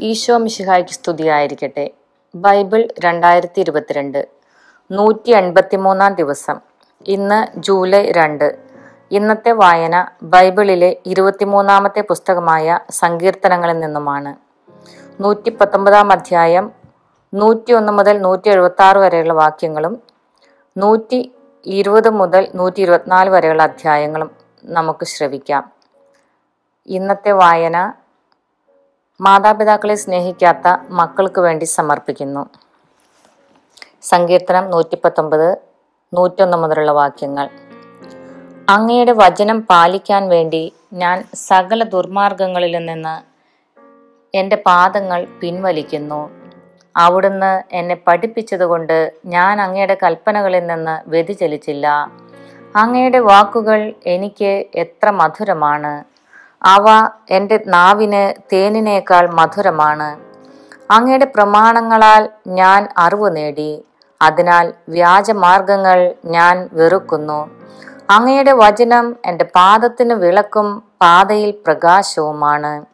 ഈശോ മിശിഹായ്ക്ക് സ്തുതിയായിരിക്കട്ടെ. ബൈബിൾ രണ്ടായിരത്തി ഇരുപത്തിരണ്ട് നൂറ്റി എൺപത്തിമൂന്നാം ദിവസം. ഇന്ന് ജൂലൈ രണ്ട്. ഇന്നത്തെ വായന ബൈബിളിലെ ഇരുപത്തിമൂന്നാമത്തെ പുസ്തകമായ സങ്കീർത്തനങ്ങളിൽ നിന്നുമാണ്. നൂറ്റി പത്തൊമ്പതാം അധ്യായം നൂറ്റി ഒന്ന് മുതൽ നൂറ്റി എഴുപത്തി ആറ് വരെയുള്ള വാക്യങ്ങളും നൂറ്റി ഇരുപത് മുതൽ നൂറ്റി ഇരുപത്തിനാല് വരെയുള്ള അധ്യായങ്ങളും നമുക്ക് ശ്രവിക്കാം. ഇന്നത്തെ വായന മാതാപിതാക്കളെ സ്നേഹിക്കാത്ത മക്കൾക്ക് വേണ്ടി സമർപ്പിക്കുന്നു. സങ്കീർത്തനം നൂറ്റി പത്തൊമ്പത് നൂറ്റൊന്ന് മുതലുള്ള വാക്യങ്ങൾ. അങ്ങയുടെ വചനം പാലിക്കാൻ വേണ്ടി ഞാൻ സകല ദുർമാർഗങ്ങളിൽ നിന്ന് എന്റെ പാദങ്ങൾ പിൻവലിക്കുന്നു. അവിടുന്ന് എന്നെ പഠിപ്പിച്ചതുകൊണ്ട് ഞാൻ അങ്ങയുടെ കൽപ്പനകളിൽ നിന്ന് വ്യതിചലിച്ചില്ല. അങ്ങയുടെ വാക്കുകൾ എനിക്ക് എത്ര മധുരമാണ്. അവ എന്റെ നാവിന് തേനിനേക്കാൾ മധുരമാണ്. അങ്ങയുടെ പ്രമാണങ്ങളാൽ ഞാൻ അറിവ് നേടി. അതിനാൽ വ്യാജമാർഗങ്ങൾ ഞാൻ വെറുക്കുന്നു. അങ്ങയുടെ വചനം എന്റെ പാദത്തിന് വിളക്കും പാതയിൽ പ്രകാശവുമാണ്.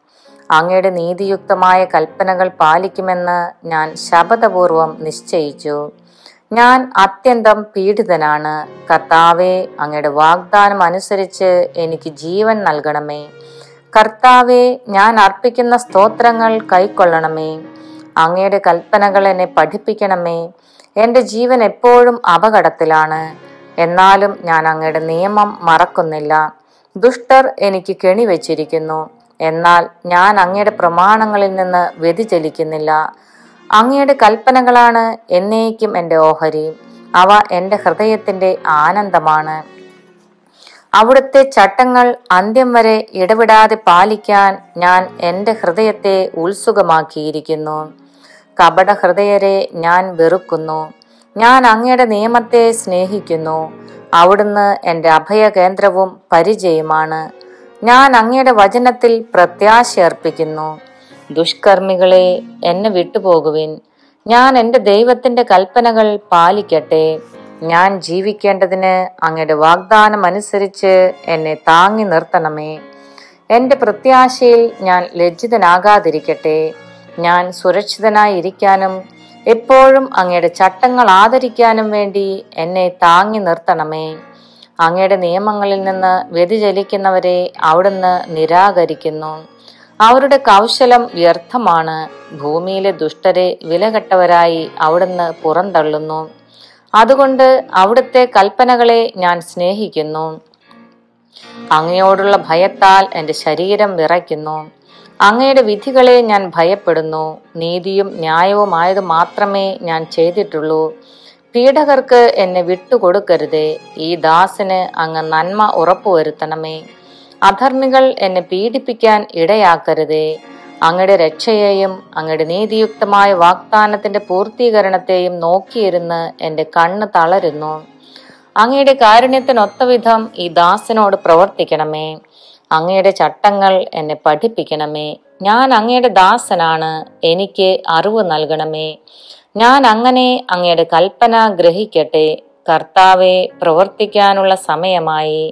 അങ്ങയുടെ നീതിയുക്തമായ കൽപ്പനകൾ പാലിക്കുമെന്ന് ഞാൻ ശപഥപൂർവം നിശ്ചയിച്ചു. ഞാൻ അത്യന്തം പീഡിതനാണ്. കർത്താവെ അങ്ങയുടെ വാഗ്ദാനം അനുസരിച്ച് എനിക്ക് ജീവൻ നൽകണമേ. കർത്താവെ ഞാൻ അർപ്പിക്കുന്ന സ്തോത്രങ്ങൾ കൈക്കൊള്ളണമേ. അങ്ങയുടെ കൽപ്പനകൾ എന്നെ പഠിപ്പിക്കണമേ. എന്റെ ജീവൻ എപ്പോഴും അപകടത്തിലാണ്. എന്നാലും ഞാൻ അങ്ങയുടെ നിയമം മറക്കുന്നില്ല. ദുഷ്ടർ എനിക്ക് കെണി വെച്ചിരിക്കുന്നു എന്നാൽ ഞാൻ അങ്ങയുടെ പ്രമാണങ്ങളിൽ നിന്ന് വ്യതിചലിക്കുന്നില്ല. അങ്ങയുടെ കൽപ്പനകളാണ് എന്നേക്കും എന്റെ ഓഹരി. അവ എന്റെ ഹൃദയത്തിന്റെ ആനന്ദമാണ്. അവിടുത്തെ ചട്ടങ്ങൾ അന്ത്യം വരെ ഇടപെടാതെ പാലിക്കാൻ ഞാൻ എന്റെ ഹൃദയത്തെ ഉത്സുകമാക്കിയിരിക്കുന്നു. കപട ഹൃദയരെ ഞാൻ വെറുക്കുന്നു. ഞാൻ അങ്ങയുടെ നിയമത്തെ സ്നേഹിക്കുന്നു. അവിടുന്ന് എന്റെ അഭയകേന്ദ്രവും പരിചയമാണ്. ഞാൻ അങ്ങയുടെ വചനത്തിൽ പ്രത്യാശ അർപ്പിക്കുന്നു. ദുഷ്കർമ്മികളെ എന്നെ വിട്ടുപോകുവിൻ. ഞാൻ എന്റെ ദൈവത്തിന്റെ കൽപ്പനകൾ പാലിക്കട്ടെ. ഞാൻ ജീവിക്കേണ്ടതിന് അങ്ങയുടെ വാഗ്ദാനം അനുസരിച്ച് എന്നെ താങ്ങി നിർത്തണമേ. എന്റെ പ്രത്യാശയിൽ ഞാൻ ലജ്ജിതനാകാതിരിക്കട്ടെ. ഞാൻ സുരക്ഷിതനായി ഇരിക്കാനും എപ്പോഴും അങ്ങയുടെ ചട്ടങ്ങൾ ആദരിക്കാനും വേണ്ടി എന്നെ താങ്ങി നിർത്തണമേ. അങ്ങയുടെ നിയമങ്ങളിൽ നിന്ന് വ്യതിചലിക്കുന്നവരെ അവിടുന്ന് നിരാകരിക്കുന്നു. അവരുടെ കൗശലം വ്യർത്ഥമാണ്. ഭൂമിയിലെ ദുഷ്ടരെ വിലകെട്ടവരായി അവിടുന്ന് പുറന്തള്ളുന്നു. അതുകൊണ്ട് അവിടുത്തെ കൽപ്പനകളെ ഞാൻ സ്നേഹിക്കുന്നു. അങ്ങയോടുള്ള ഭയത്താൽ എന്റെ ശരീരം വിറയ്ക്കുന്നു. അങ്ങയുടെ വിധികളെ ഞാൻ ഭയപ്പെടുന്നു. നീതിയും ന്യായവുമായത് മാത്രമേ ഞാൻ ചെയ്തിട്ടുള്ളൂ. പീഡകർക്ക് എന്നെ വിട്ടുകൊടുക്കരുതേ. ഈ ദാസന് അങ്ങ് നന്മ ഉറപ്പുവരുത്തണമേ. അധർമ്മികൾ എന്നെ പീഡിപ്പിക്കാൻ ഇടയാക്കരുതേ. അങ്ങയുടെ രക്ഷയെയും അങ്ങയുടെ നീതിയുക്തമായ വാഗ്ദാനത്തിന്റെ പൂർത്തീകരണത്തെയും നോക്കിയിരുന്ന് എന്റെ കണ്ണ് തളരുന്നു. അങ്ങയുടെ കാരുണ്യത്തിനൊത്തവിധം ഈ ദാസനോട് പ്രവർത്തിക്കണമേ. അങ്ങയുടെ ചട്ടങ്ങൾ എന്നെ പഠിപ്പിക്കണമേ. ഞാൻ അങ്ങയുടെ ദാസനാണ്. എനിക്ക് അറിവ് നൽകണമേ. ഞാൻ അങ്ങനെ അങ്ങയുടെ കൽപ്പന ഗ്രഹിക്കട്ടെ. കർത്താവെ പ്രവർത്തിക്കാനുള്ള സമയമായി.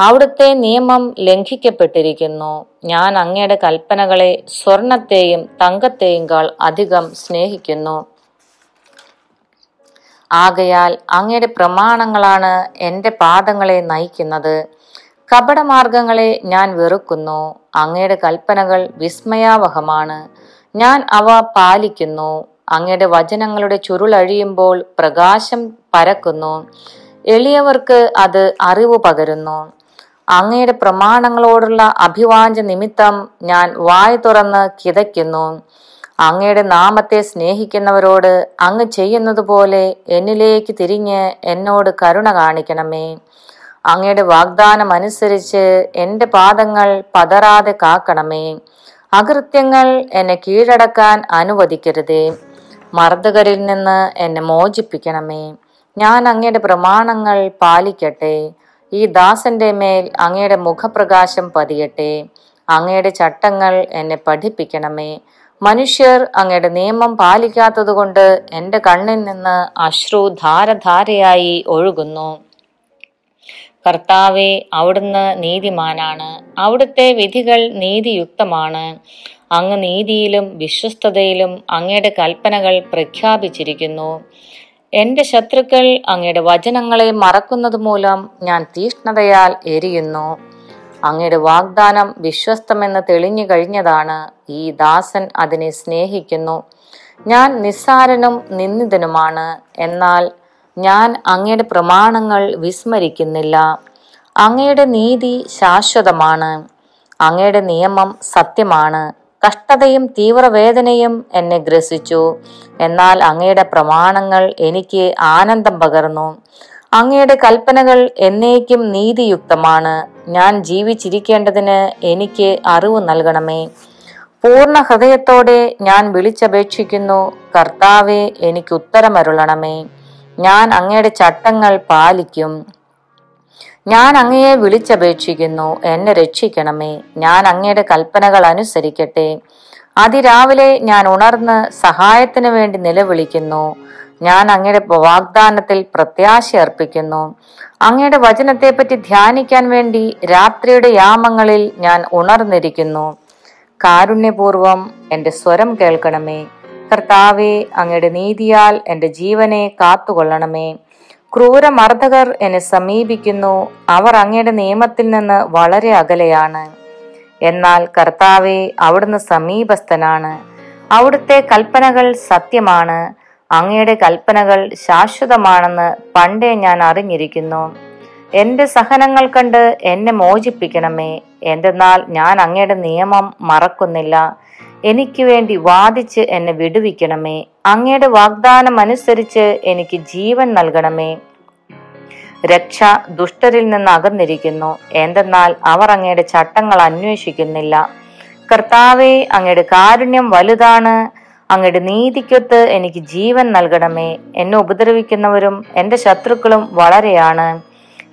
അവിടുത്തെ നിയമം ലംഘിക്കപ്പെട്ടിരിക്കുന്നു. ഞാൻ അങ്ങയുടെ കൽപ്പനകളെ സ്വർണത്തെയും തങ്കത്തെയും കാൾ അധികം സ്നേഹിക്കുന്നു. ആകയാൽ അങ്ങയുടെ പ്രമാണങ്ങളാണ് എന്റെ പാദങ്ങളെ നയിക്കുന്നത്. കപടമാർഗങ്ങളെ ഞാൻ വെറുക്കുന്നു. അങ്ങയുടെ കൽപ്പനകൾ വിസ്മയാവഹമാണ്. ഞാൻ അവ പാലിക്കുന്നു. അങ്ങയുടെ വചനങ്ങളുടെ ചുരുളഴിയുമ്പോൾ പ്രകാശം പരക്കുന്നു. എളിയവർക്ക് അത് അറിവ് പകരുന്നു. അങ്ങയുടെ പ്രമാണങ്ങളോടുള്ള അഭിവാഞ്ച നിമിത്തം ഞാൻ വായ തുറന്ന് കിതയ്ക്കുന്നു. അങ്ങയുടെ നാമത്തെ സ്നേഹിക്കുന്നവരോട് അങ്ങ് ചെയ്യുന്നതുപോലെ എന്നിലേക്ക് തിരിഞ്ഞ് എന്നോട് കരുണ കാണിക്കണമേ. അങ്ങയുടെ വാഗ്ദാനം അനുസരിച്ച് എന്റെ പാദങ്ങൾ പതറാതെ കാക്കണമേ. അകൃത്യങ്ങൾ എന്നെ കീഴടക്കാൻ അനുവദിക്കരുതേ. മർദ്ദകരിൽ നിന്ന് എന്നെ മോചിപ്പിക്കണമേ. ഞാൻ അങ്ങയുടെ പ്രമാണങ്ങൾ പാലിക്കട്ടെ. ഈ ദാസന്റെ മേൽ അങ്ങയുടെ മുഖപ്രകാശം പതിയട്ടെ. അങ്ങയുടെ ചട്ടങ്ങൾ എന്നെ പഠിപ്പിക്കണമേ. മനുഷ്യർ അങ്ങയുടെ നിയമം പാലിക്കാത്തതുകൊണ്ട് എന്റെ കണ്ണിൽ നിന്ന് അശ്രു ധാരധാരയായി ഒഴുകുന്നു. കർത്താവെ അവിടുന്ന് നീതിമാനാണ്. അവിടുത്തെ വിധികൾ നീതിയുക്തമാണ്. അങ്ങ് നീതിയിലും വിശ്വസ്തതയിലും അങ്ങയുടെ കൽപ്പനകൾ പ്രഖ്യാപിച്ചിരിക്കുന്നു. എന്റെ ശത്രുക്കൾ അങ്ങയുടെ വചനങ്ങളെ മറക്കുന്നത് മൂലം ഞാൻ തീഷ്ണതയാൽ എരിയുന്നു. അങ്ങയുടെ വാഗ്ദാനം വിശ്വസ്തമെന്ന് തെളിഞ്ഞു കഴിഞ്ഞതാണ്. ഈ ദാസൻ അതിനെ സ്നേഹിക്കുന്നു. ഞാൻ നിസ്സാരനും നിന്ദിതനുമാണ്. എന്നാൽ ഞാൻ അങ്ങയുടെ പ്രമാണങ്ങൾ വിസ്മരിക്കുന്നില്ല. അങ്ങയുടെ നീതി ശാശ്വതമാണ്. അങ്ങയുടെ നിയമം സത്യമാണ്. കഷ്ടതയും തീവ്രവേദനയും എന്നെ ഗ്രസിച്ചു. എന്നാൽ അങ്ങയുടെ പ്രമാണങ്ങൾ എനിക്ക് ആനന്ദം പകർന്നു. അങ്ങയുടെ കൽപ്പനകൾ എന്നേക്കും നീതിയുക്തമാണ്. ഞാൻ ജീവിച്ചിരിക്കേണ്ടതിന് എനിക്ക് അറിവ് നൽകണമേ. പൂർണ ഹൃദയത്തോടെ ഞാൻ വിളിച്ചപേക്ഷിക്കുന്നു കർത്താവെ എനിക്ക് ഉത്തരമരുളണമേ. ഞാൻ അങ്ങയുടെ ചട്ടങ്ങൾ പാലിക്കും. ഞാൻ അങ്ങയെ വിളിച്ചപേക്ഷിക്കുന്നു. എന്നെ രക്ഷിക്കണമേ. ഞാൻ അങ്ങയുടെ കൽപ്പനകൾ അനുസരിക്കട്ടെ. അതിരാവിലെ ഞാൻ ഉണർന്ന് സഹായത്തിന് വേണ്ടി നിലവിളിക്കുന്നു. ഞാൻ അങ്ങയുടെ വാഗ്ദാനത്തിൽ പ്രത്യാശ അർപ്പിക്കുന്നു. അങ്ങയുടെ വചനത്തെപ്പറ്റി ധ്യാനിക്കാൻ വേണ്ടി രാത്രിയുടെ യാമങ്ങളിൽ ഞാൻ ഉണർന്നിരിക്കുന്നു. കാരുണ്യപൂർവം എന്റെ സ്വരം കേൾക്കണമേ. കർത്താവെ അങ്ങയുടെ നീതിയാൽ എന്റെ ജീവനെ കാത്തുകൊള്ളണമേ. ക്രൂരമർദ്ദകർ എന്നെ സമീപിക്കുന്നു. അവർ അങ്ങയുടെ നിയമത്തിൽ നിന്ന് വളരെ അകലെയാണ്. എന്നാൽ കർത്താവെ അവിടുന്ന് സമീപസ്ഥനാണ്. അവിടുത്തെ കൽപ്പനകൾ സത്യമാണ്. അങ്ങയുടെ കൽപ്പനകൾ ശാശ്വതമാണെന്ന് പണ്ടേ ഞാൻ അറിഞ്ഞിരിക്കുന്നു. എന്റെ സഹനങ്ങൾ കണ്ട് എന്നെ മോചിപ്പിക്കണമേ. എന്തെന്നാൽ ഞാൻ അങ്ങയുടെ നിയമം മറക്കുന്നില്ല. എനിക്ക് വേണ്ടി വാദിച്ച് എന്നെ വിടുവിക്കണമേ. അങ്ങയുടെ വാഗ്ദാനം അനുസരിച്ച് എനിക്ക് ജീവൻ നൽകണമേ. രക്ഷ ദുഷ്ടരിൽ നിന്ന് അകന്നിരിക്കുന്നു. എന്തെന്നാൽ അവർ അങ്ങയുടെ ചട്ടങ്ങൾ അന്വേഷിക്കുന്നില്ല. കർത്താവെ അങ്ങയുടെ കാരുണ്യം വലുതാണ്. അങ്ങയുടെ നീതിക്കൊത്ത് എനിക്ക് ജീവൻ നൽകണമേ. എന്നെ ഉപദ്രവിക്കുന്നവരും എന്റെ ശത്രുക്കളും വളരെയാണ്.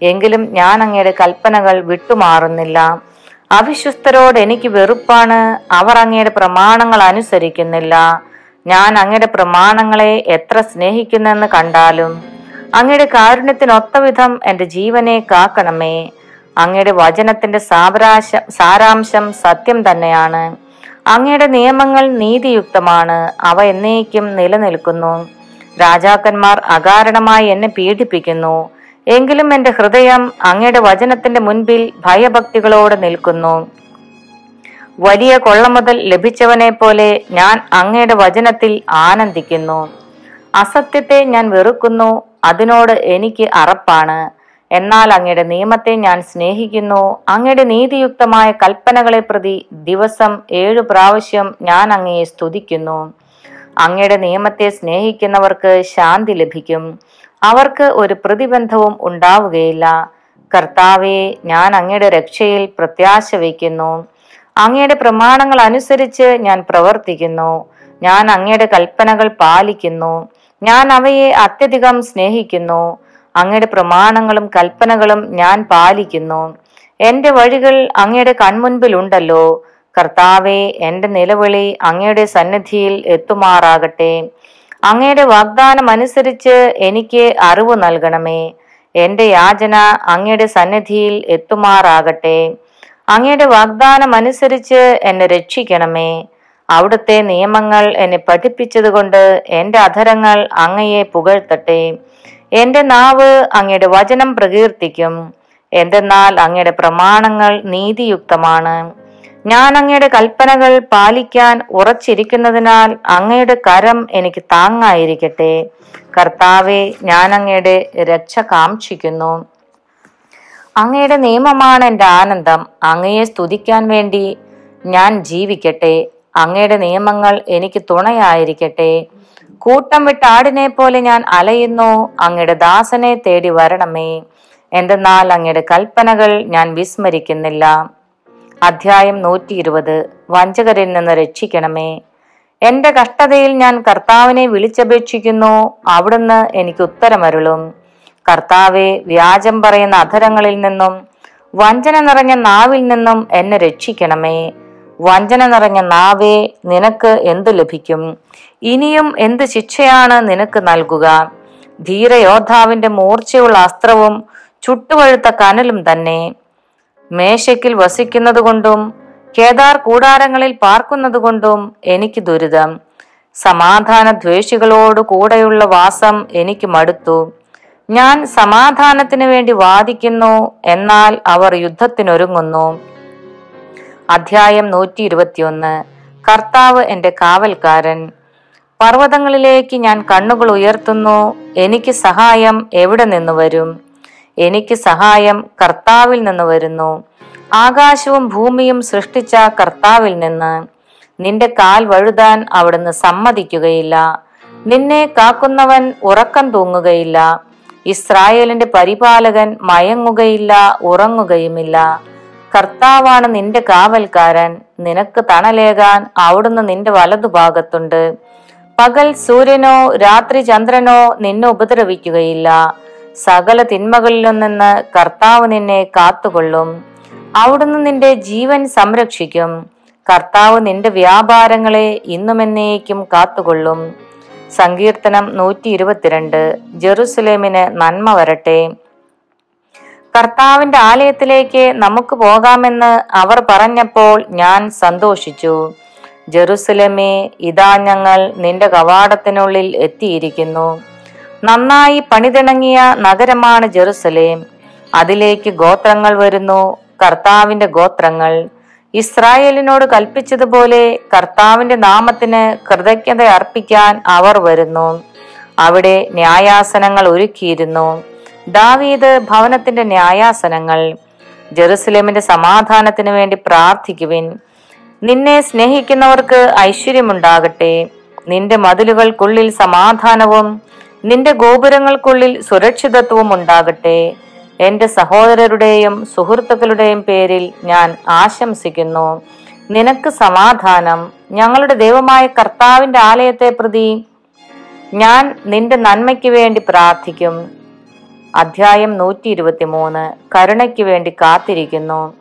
എങ്കിലും ഞാൻ അങ്ങയുടെ കൽപ്പനകൾ വിട്ടുമാറുന്നില്ല. അവിശ്വസ്തരോട് എനിക്ക് വെറുപ്പാണ്. അവർ അങ്ങയുടെ പ്രമാണങ്ങൾ അനുസരിക്കുന്നില്ല. ഞാൻ അങ്ങയുടെ പ്രമാണങ്ങളെ എത്ര സ്നേഹിക്കുന്നെന്ന് കണ്ടാലും അങ്ങയുടെ കാരുണ്യത്തിനൊത്ത വിധം എന്റെ ജീവനെ കാക്കണമേ. അങ്ങയുടെ വചനത്തിന്റെ സാവരാശ സാരാംശം സത്യം തന്നെയാണ്. അങ്ങയുടെ നിയമങ്ങൾ നീതിയുക്തമാണ്. അവ എന്നേക്കും നിലനിൽക്കുന്നു. രാജാക്കന്മാർ അകാരണമായി എന്നെ പീഡിപ്പിക്കുന്നു. എങ്കിലും എന്റെ ഹൃദയം അങ്ങയുടെ വചനത്തിന്റെ മുൻപിൽ ഭയഭക്തികളോട് നിൽക്കുന്നു. വലിയ കൊള്ള മുതൽ ലഭിച്ചവനെ പോലെ ഞാൻ അങ്ങയുടെ വചനത്തിൽ ആനന്ദിക്കുന്നു. അസത്യത്തെ ഞാൻ വെറുക്കുന്നു അതിനോട് എനിക്ക് അറപ്പാണ്. എന്നാൽ അങ്ങയുടെ നിയമത്തെ ഞാൻ സ്നേഹിക്കുന്നു അങ്ങയുടെ നീതിയുക്തമായ കൽപ്പനകളെ പ്രതി ദിവസം ഏഴു പ്രാവശ്യം ഞാൻ അങ്ങയെ സ്തുതിക്കുന്നു. അങ്ങയുടെ നിയമത്തെ സ്നേഹിക്കുന്നവർക്ക് ശാന്തി ലഭിക്കും. അവർക്ക് ഒരു പ്രതിബന്ധവും ഉണ്ടാവുകയില്ല. കർത്താവെ ഞാൻ അങ്ങയുടെ രക്ഷയിൽ പ്രത്യാശ വയ്ക്കുന്നു. അങ്ങയുടെ പ്രമാണങ്ങൾ അനുസരിച്ച് ഞാൻ പ്രവർത്തിക്കുന്നു. ഞാൻ അങ്ങയുടെ കൽപ്പനകൾ പാലിക്കുന്നു. ഞാൻ അവയെ അത്യധികം സ്നേഹിക്കുന്നു. അങ്ങയുടെ പ്രമാണങ്ങളും കൽപ്പനകളും ഞാൻ പാലിക്കുന്നു. എന്റെ വഴികൾ അങ്ങയുടെ കൺമുൻപിലുണ്ടല്ലോ. കർത്താവെ എന്റെ നിലവിളി അങ്ങയുടെ സന്നിധിയിൽ എത്തുമാറാകട്ടെ. അങ്ങയുടെ വാഗ്ദാനം അനുസരിച്ച് എനിക്ക് അറിവ് നൽകണമേ. എന്റെ യാചന അങ്ങയുടെ സന്നിധിയിൽ എത്തുമാറാകട്ടെ. അങ്ങയുടെ വാഗ്ദാനം അനുസരിച്ച് എന്നെ രക്ഷിക്കണമേ. അവിടുത്തെ നിയമങ്ങൾ എന്നെ പഠിപ്പിച്ചതുകൊണ്ട് എന്റെ അധരങ്ങൾ അങ്ങയെ പുകഴ്ത്തട്ടെ. എന്റെ നാവ് അങ്ങയുടെ വചനം പ്രകീർത്തിക്കും. എന്തെന്നാൽ അങ്ങയുടെ പ്രമാണങ്ങൾ നീതിയുക്തമാണ്. ഞാൻ അങ്ങയുടെ കൽപ്പനകൾ പാലിക്കാൻ ഉറച്ചിരിക്കുന്നതിനാൽ അങ്ങയുടെ കരം എനിക്ക് താങ്ങായിരിക്കട്ടെ. കർത്താവെ ഞാൻ അങ്ങയുടെ രക്ഷ കാക്ഷിക്കുന്നു. അങ്ങയുടെ നിയമമാണ് എന്റെ ആനന്ദം. അങ്ങയെ സ്തുതിക്കാൻ വേണ്ടി ഞാൻ ജീവിക്കട്ടെ. അങ്ങയുടെ നിയമങ്ങൾ എനിക്ക് തുണയായിരിക്കട്ടെ. കൂട്ടം വിട്ട ആടിനെ പോലെ ഞാൻ അലയുന്നു. അങ്ങയുടെ ദാസനെ തേടി വരണമേ. എന്തെന്നാൽ അങ്ങയുടെ കൽപ്പനകൾ ഞാൻ വിസ്മരിക്കുന്നില്ല. അധ്യായം നൂറ്റി ഇരുപത് വഞ്ചകരിൽ നിന്ന് രക്ഷിക്കണമേ. എന്റെ കഷ്ടതയിൽ ഞാൻ കർത്താവിനെ വിളിച്ചപേക്ഷിക്കുന്നു. അവിടുന്ന് എനിക്ക് ഉത്തരമരുളും. കർത്താവെ വ്യാജം പറയുന്ന അധരങ്ങളിൽ നിന്നും വഞ്ചന നിറഞ്ഞ നാവിൽ നിന്നും എന്നെ രക്ഷിക്കണമേ. വഞ്ചന നിറഞ്ഞ നാവേ നിനക്ക് എന്ത് ലഭിക്കും? ഇനിയും എന്ത് ശിക്ഷയാണ് നിനക്ക് നൽകുക? ധീരയോദ്ധാവിന്റെ മൂർച്ചയുള്ള അസ്ത്രവും ചുട്ടുവഴുത്ത കനലും തന്നെ. മേശയ്ക്കിൽ വസിക്കുന്നതുകൊണ്ടും കേദാർ കൂടാരങ്ങളിൽ പാർക്കുന്നതുകൊണ്ടും എനിക്ക് ദുരിതം. സമാധാന ദ്വേഷികളോട് കൂടെയുള്ള വാസം എനിക്ക് മടുത്തു. ഞാൻ സമാധാനത്തിന് വേണ്ടി വാദിക്കുന്നു എന്നാൽ അവർ യുദ്ധത്തിനൊരുങ്ങുന്നു. അധ്യായം നൂറ്റി ഇരുപത്തിയൊന്ന് കർത്താവ് എന്റെ കാവൽക്കാരൻ. പർവതങ്ങളിലേക്ക് ഞാൻ കണ്ണുകൾ ഉയർത്തുന്നു എനിക്ക് സഹായം എവിടെ നിന്ന് വരും? എനിക്ക് സഹായം കർത്താവിൽ നിന്ന് വരുന്നു. ആകാശവും ഭൂമിയും സൃഷ്ടിച്ച കർത്താവിൽ നിന്ന്. നിന്റെ കാൽ വഴുതാൻ അവിടുന്ന് സമ്മതിക്കുകയില്ല. നിന്നെ കാക്കുന്നവൻ ഉറക്കം തൂങ്ങുകയില്ല. ഇസ്രായേലിന്റെ പരിപാലകൻ മയങ്ങുകയില്ല ഉറങ്ങുകയുമില്ല. കർത്താവാണ് നിന്റെ കാവൽക്കാരൻ. നിനക്ക് തണലേകാൻ അവിടുന്ന് നിന്റെ വലതുഭാഗത്തുണ്ട്. പകൽ സൂര്യനോ രാത്രി ചന്ദ്രനോ നിന്നെ ഉപദ്രവിക്കുകയില്ല. സകല തിന്മകളിലും നിന്ന് കർത്താവ് നിന്നെ കാത്തുകൊള്ളും. അവിടുന്ന് നിന്റെ ജീവൻ സംരക്ഷിക്കും. കർത്താവ് നിന്റെ വ്യാപാരങ്ങളെ ഇന്നും എന്നേക്കും കാത്തുകൊള്ളും. സങ്കീർത്തനം നൂറ്റി ഇരുപത്തിരണ്ട് ജെറുസലേമിന് നന്മ വരട്ടെ. കർത്താവിന്റെ ആലയത്തിലേക്ക് നമുക്ക് പോകാമെന്ന് അവർ പറഞ്ഞപ്പോൾ ഞാൻ സന്തോഷിച്ചു. ജെറുസലമേ ഇതാ ഞങ്ങൾ നിന്റെ കവാടത്തിനുള്ളിൽ എത്തിയിരിക്കുന്നു. നന്നായി പണിതിണങ്ങിയ നഗരമാണ് ജെറുസലേം. അതിലേക്ക് ഗോത്രങ്ങൾ വരുന്നു. കർത്താവിന്റെ ഗോത്രങ്ങൾ. ഇസ്രായേലിനോട് കൽപ്പിച്ചതുപോലെ കർത്താവിന്റെ നാമത്തിന് കൃതജ്ഞത അർപ്പിക്കാൻ അവർ വരുന്നു. അവിടെ ന്യായാസനങ്ങൾ ഒരുക്കിയിരുന്നു. ദാവീദ് ഭവനത്തിന്റെ ന്യായാസനങ്ങൾ. ജെറുസലേമിന്റെ സമാധാനത്തിന് വേണ്ടി പ്രാർത്ഥിക്കുവിൻ. നിന്നെ സ്നേഹിക്കുന്നവർക്ക് ഐശ്വര്യമുണ്ടാകട്ടെ. നിന്റെ മതിലുകൾക്കുള്ളിൽ സമാധാനവും നിന്റെ ഗോപുരങ്ങൾക്കുള്ളിൽ സുരക്ഷിതത്വം ഉണ്ടാകട്ടെ. എന്റെ സഹോദരരുടെയും സുഹൃത്തുക്കളുടെയും പേരിൽ ഞാൻ ആശംസിക്കുന്നു. നിനക്ക് സമാധാനം. ഞങ്ങളുടെ ദൈവമായ കർത്താവിന്റെ ആലയത്തെ പ്രതി ഞാൻ നിന്റെ നന്മയ്ക്ക് വേണ്ടി പ്രാർത്ഥിക്കും. അധ്യായം നൂറ്റി ഇരുപത്തി മൂന്ന് കരുണയ്ക്ക് വേണ്ടി കാത്തിരിക്കുന്നു.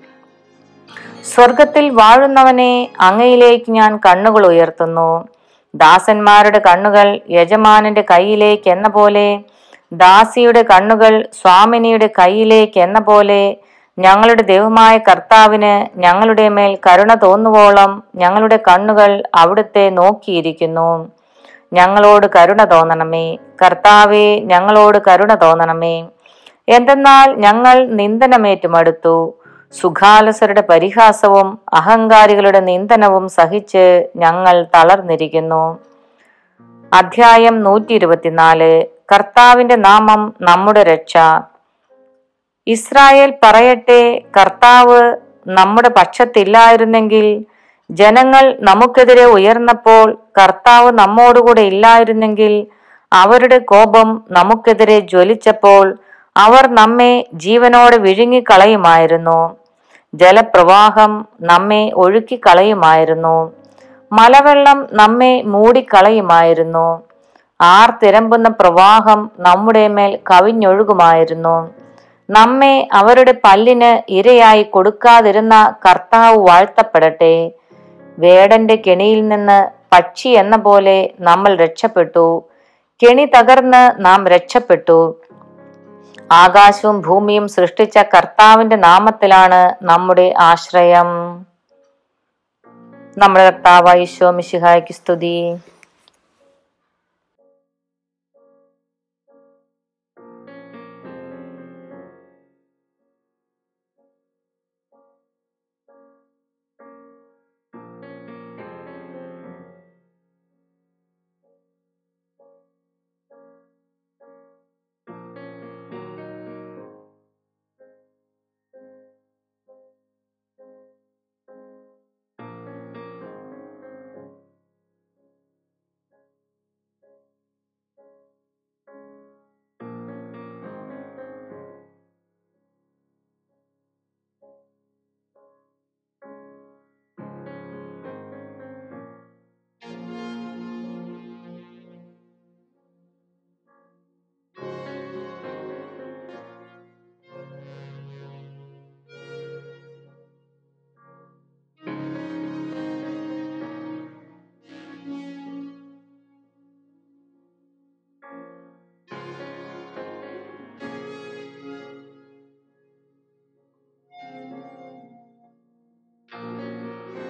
സ്വർഗത്തിൽ വാഴുന്നവനെ അങ്ങയിലേക്ക് ഞാൻ കണ്ണുകൾ ഉയർത്തുന്നു. ദാസന്മാരുടെ കണ്ണുകൾ യജമാനന്റെ കയ്യിലേക്ക് എന്ന പോലെ ദാസിയുടെ കണ്ണുകൾ സ്വാമിനിയുടെ കയ്യിലേക്ക് എന്ന പോലെ ഞങ്ങളുടെ ദൈവമായ കർത്താവിന് ഞങ്ങളുടെ മേൽ കരുണ തോന്നുവോളം ഞങ്ങളുടെ കണ്ണുകൾ അവിടുത്തെ നോക്കിയിരിക്കുന്നു. ഞങ്ങളോട് കരുണ തോന്നണമേ. കർത്താവെ ഞങ്ങളോട് കരുണ തോന്നണമേ. എന്തെന്നാൽ ഞങ്ങൾ നിന്ദനമേറ്റുമടുത്തു. സുഖാലസരുടെ പരിഹാസവും അഹങ്കാരികളുടെ നിന്ദനവും സഹിച്ച് ഞങ്ങൾ തളർന്നിരിക്കുന്നു. അധ്യായം നൂറ്റി ഇരുപത്തിനാല് കർത്താവിന്റെ നാമം നമ്മുടെ രക്ഷ. ഇസ്രായേൽ പറയട്ടെ കർത്താവ് നമ്മുടെ പക്ഷത്തില്ലായിരുന്നെങ്കിൽ ജനങ്ങൾ നമുക്കെതിരെ ഉയർന്നപ്പോൾ കർത്താവ് നമ്മോടുകൂടെ ഇല്ലായിരുന്നെങ്കിൽ അവരുടെ കോപം നമുക്കെതിരെ ജ്വലിച്ചപ്പോൾ അവർ നമ്മെ ജീവനോട് വിഴുങ്ങിക്കളയുമായിരുന്നു. ജലപ്രവാഹം നമ്മെ ഒഴുക്കിക്കളയുമായിരുന്നു. മലവെള്ളം നമ്മെ മൂടിക്കളയുമായിരുന്നു. ആർത്തിരമ്പുന്ന പ്രവാഹം നമ്മുടെ മേൽ കവിഞ്ഞൊഴുകുമായിരുന്നു. നമ്മെ അവരുടെ പല്ലിന് ഇരയായി കൊടുക്കാതിരുന്ന കർത്താവ് വാഴ്ത്തപ്പെടട്ടെ. വേടന്റെ കെണിയിൽ നിന്ന് പക്ഷി എന്ന പോലെ നമ്മൾ രക്ഷപ്പെട്ടു. കെണി തകർന്ന് നാം രക്ഷപ്പെട്ടു. ആകാശവും ഭൂമിയും സൃഷ്ടിച്ച കർത്താവിന്റെ നാമത്തിലാണ് നമ്മുടെ ആശ്രയം. നമ്മുടെ കർത്താവ് ഈശോ മിശിഹായ്ക്ക് സ്തുതി.